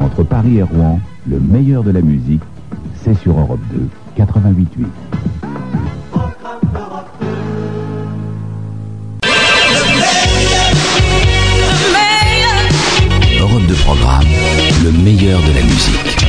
Entre Paris et Rouen, le meilleur de la musique, c'est sur Europe 2, 88.8. Europe de programme, le meilleur de la musique.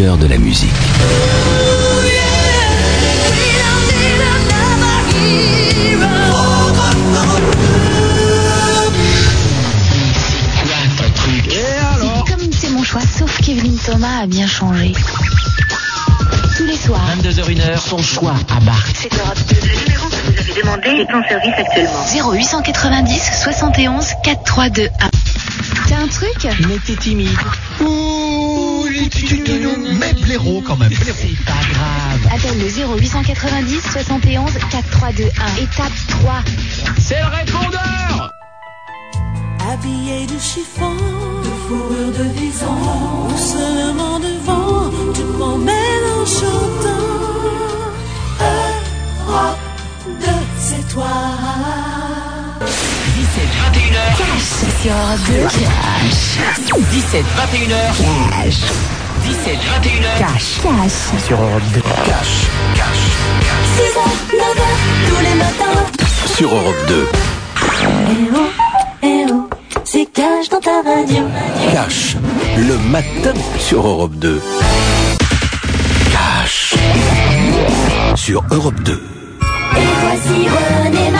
Meilleur de la musique. Comme c'est mon choix, sauf Kevin Thomas a bien changé. Tous les soirs. 22h1h, ton choix à Bar. C'est Europe 2. Le numéro que vous avez demandé est en service actuellement. 0890 71 432 1. T'as un truc? Mais t'es timide. Mais blaireau quand même. C'est pas grave. Appelle le 0890 71 432 1 et tape 3. C'est le répondeur Habillé de chiffon, de fourrure de vison, ou seulement devant, tu te promènes en chantant. Europe 2, c'est toi. 17, 21h. Sur Europe 2. 17, 21h. 17, 21h. Cash. Cash. Sur Europe 2. Cash. 6h, 9h, tous les matins. Sur Europe 2. Eh oh, eh oh, c'est cash dans ta radio. Cash. Le matin sur Europe 2. Cash. Sur Europe 2. Et voici René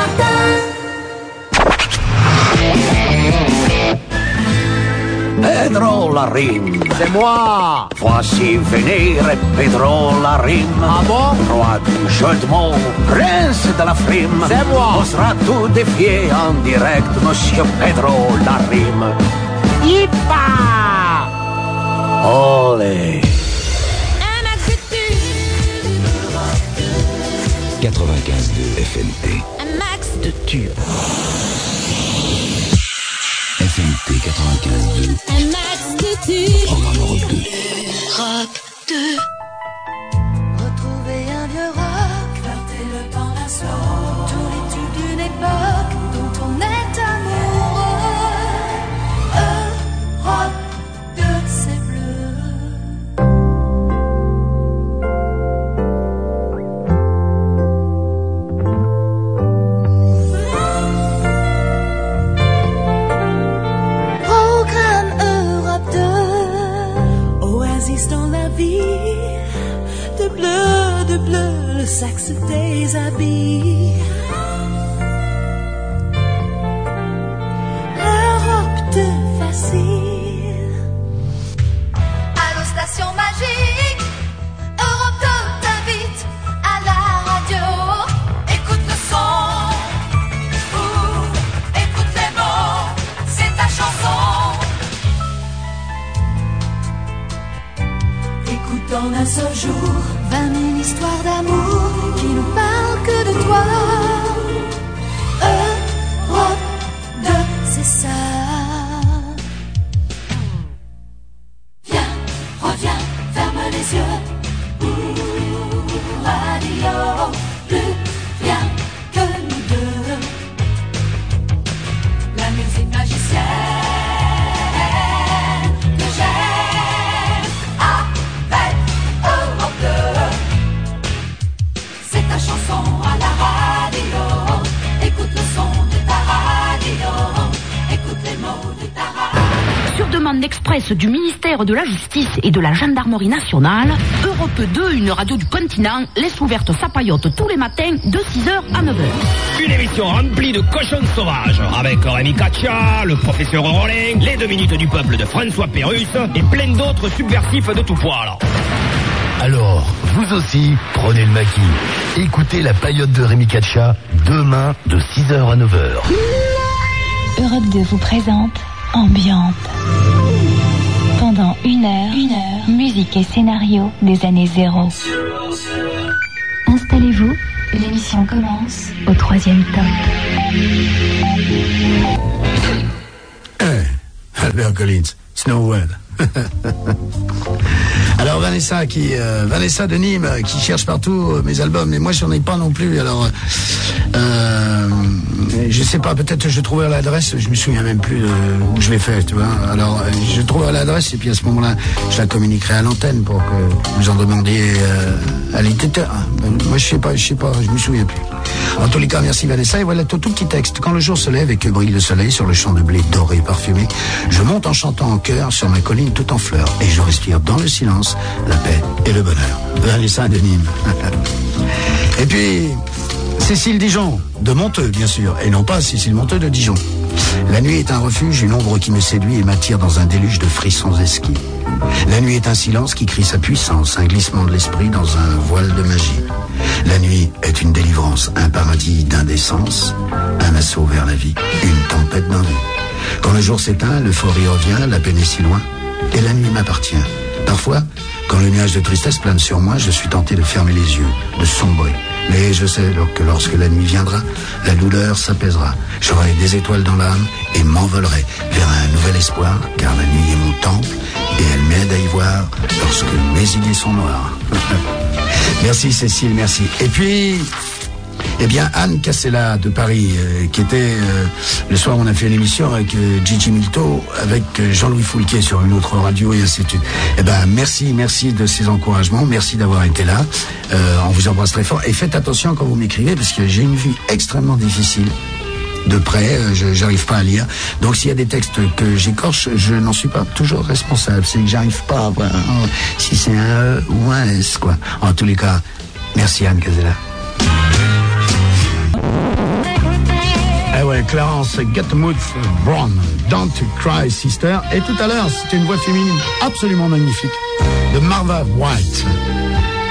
Pedro la rime. C'est moi Voici venir Pedro la rime. Ah bon? Roi du jeu de mots, prince de la frime. C'est moi. Osera tout défier en direct, monsieur Pedro la rime. Yipa Olé. 95.2 FMT. Un max de Tube. FMT 95.2. Un max de tubes. Programme Europe 2. Rock 2. Bleu Le saxe déshabille Europe du ministère de la Justice et de la Gendarmerie nationale, Europe 2, une radio du continent, laisse ouverte sa paillote tous les matins de 6h à 9h. Une émission remplie de cochons sauvages, avec Rémi Katia, le professeur Rollin, les deux minutes du peuple de François Pérus, et plein d'autres subversifs de tout poil. Alors, vous aussi, prenez le maquis. Écoutez la paillote de Rémi Katcha, demain de 6h à 9h. Europe 2 vous présente Ambiante. Pendant une heure, une heure, musique et scénario des années zéro. Installez-vous, l'émission commence au troisième temps. Albert Collins, Snowwood. alors Vanessa qui euh, Vanessa de Nîmes euh, qui cherche partout euh, mes albums mais moi j'en ai pas non plus alors je sais pas peut-être je trouverai l'adresse je me souviens même plus où je l'ai fait tu vois. Alors je trouverai l'adresse et puis à ce moment-là je la communiquerai à l'antenne pour que vous en demandiez à l'éditeur. Moi je sais pas je sais pas je me souviens plus en tous les cas merci Vanessa et voilà tout, tout petit texte quand le jour se lève et que brille le soleil sur le champ de blé doré et parfumé je monte en chantant en chœur sur ma colline tout en fleurs et je respire dans le silence la paix et le bonheur. Vanessa de Nîmes. et puis, Cécile Dijon, de Monteux, bien sûr, et non pas Cécile Monteux de Dijon. La nuit est un refuge, une ombre qui me séduit et m'attire dans un déluge de frissons esquis. La nuit est un silence qui crie sa puissance, un glissement de l'esprit dans un voile de magie. La nuit est une délivrance, un paradis d'indécence, un assaut vers la vie, une tempête dans Quand le jour s'éteint, l'euphorie revient, la peine est si loin, et la nuit m'appartient. Parfois, quand le nuage de tristesse plane sur moi, je suis tenté de fermer les yeux, de sombrer. Mais je sais que lorsque la nuit viendra, la douleur s'apaisera. J'aurai des étoiles dans l'âme et m'envolerai vers un nouvel espoir, car la nuit est mon temple et elle m'aide à y voir lorsque mes idées sont noires. merci Cécile, merci. Et puis, eh bien, Anne Cassella de Paris, euh, qui était euh, le soir, on a fait une émission avec euh, Gigi Milto, avec Jean-Louis Foulquier sur une autre radio et ainsi de suite. Eh ben, merci, merci de ces encouragements, merci d'avoir été là. on vous embrasse très fort et faites attention quand vous m'écrivez parce que j'ai une vie extrêmement difficile de près, je j'arrive pas à lire. Donc s'il y a des textes que j'écorche, je n'en suis pas toujours responsable. C'est que j'arrive pas à voir si c'est un E ou un S, quoi. En tous les cas, merci Anne Casella. Eh ouais, Clarence Gatmouth Brown, Don't Cry Sister. Et tout à l'heure, c'était une voix féminine absolument magnifique de Marva White.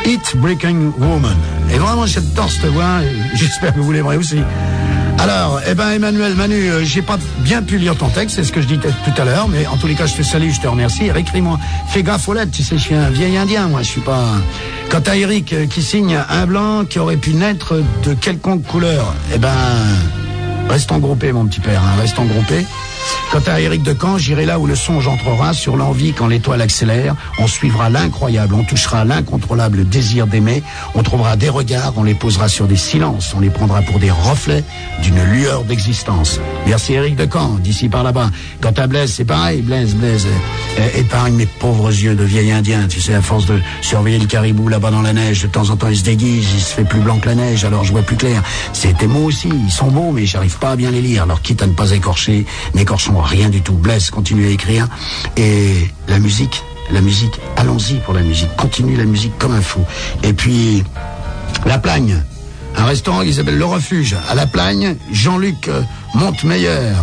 It Breaking Woman. Et vraiment, j'adore cette voix j'espère que vous l'aimerez aussi. Alors, eh ben Emmanuel, Manu, euh, j'ai pas bien pu lire ton texte, c'est ce que je disais tout à l'heure, mais en tous les cas, je te salue, je te remercie. Écris-moi, fais gaffe aux lettres, tu sais, je suis un vieil indien, moi, je suis pas... Quant à Eric euh, qui signe un blanc qui aurait pu naître de quelconque couleur, eh ben, Restons groupés, mon petit père, hein, restons groupés. Quant à Éric Decamp, j'irai là où le songe entrera, sur l'envie quand l'étoile accélère. On suivra l'incroyable, on touchera l'incontrôlable désir d'aimer. On trouvera des regards, on les posera sur des silences, on les prendra pour des reflets d'une lueur d'existence. Merci Éric Decamp, d'ici par là-bas. Quant à Blaise, c'est pareil, Blaise, Blaise, épargne mes pauvres yeux de vieil indien. Tu sais, à force de surveiller le caribou là-bas dans la neige, de temps en temps il se déguise, il se fait plus blanc que la neige, alors je vois plus clair. C'est tes mots aussi, ils sont beaux, mais j'arrive pas à bien les lire. Alors quitte à ne pas écorcher, rien du tout. Blaise, continue à écrire. Et la musique, la musique, allons-y pour la musique. Continue la musique comme un fou. Et puis, La Plagne, un restaurant qui s'appelle Le Refuge. À La Plagne, Jean-Luc euh, Montemeyer.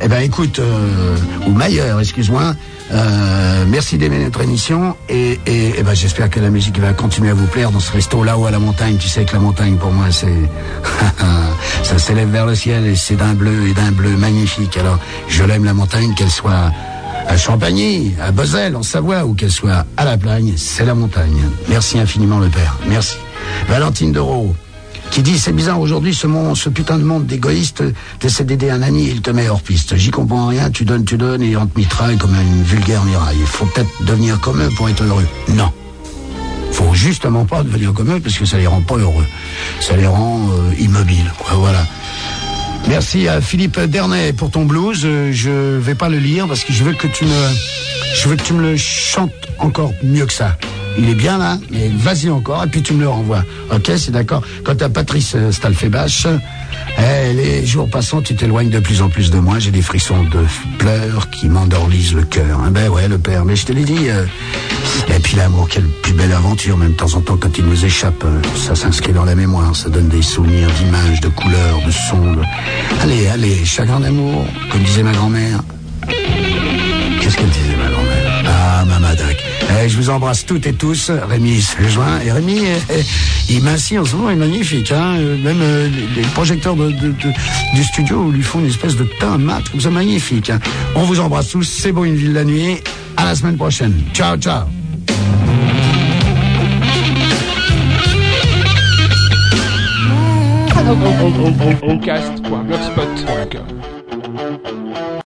Eh ben écoute, euh, ou Mailleur, excuse-moi. Euh, merci d'aimer notre émission et, et, ben, j'espère que la musique va continuer à vous plaire dans ce resto là-haut à la montagne. Tu sais que la montagne pour moi c'est ça s'élève vers le ciel et c'est d'un bleu et d'un bleu magnifique. Alors je l'aime la montagne, qu'elle soit à Champagny, à Bosel, en Savoie ou qu'elle soit à la Plagne, c'est la montagne. Merci infiniment le père. Merci. Valentine Dereau qui dit c'est bizarre aujourd'hui ce monde, ce putain de monde d'égoïstes, t'essaies d'aider un ami, il te met hors piste. J'y comprends rien, tu donnes, tu donnes et on te mitraille comme une vulgaire miraille. Il faut peut-être devenir comme eux pour être heureux. Non. Faut justement pas devenir comme eux parce que ça les rend pas heureux. Ça les rend euh, immobiles. Voilà. Merci à Philippe Dernet pour ton blues. Euh, je vais pas le lire parce que je veux que tu me, je veux que tu me le chantes encore mieux que ça il est bien là, mais vas-y encore, et puis tu me le renvoies. Ok, c'est d'accord. Quant à Patrice Stalfebache, Eh, les jours passant, tu t'éloignes de plus en plus de moi. J'ai des frissons de pleurs qui m'endorlisent le cœur. hein. Ben ouais, le père. Mais je te l'ai dit. euh, Et puis l'amour, quelle plus belle aventure. Même de temps en temps, quand il nous échappe, euh, ça s'inscrit dans la mémoire. Ça donne des souvenirs d'images, de couleurs, de sons. Allez, allez, chagrin d'amour, comme disait ma grand-mère. Eh, je vous embrasse toutes et tous. Rémi se joint. Et Rémi, eh, il m'insigne en ce moment, il est magnifique. Hein Euh, Même euh, les, projecteurs du studio lui font une espèce de teint mat. comme ça magnifique. hein. On vous embrasse tous. C'est beau, une ville la nuit. À la semaine prochaine. Ciao, ciao. Ocast.blogspot.com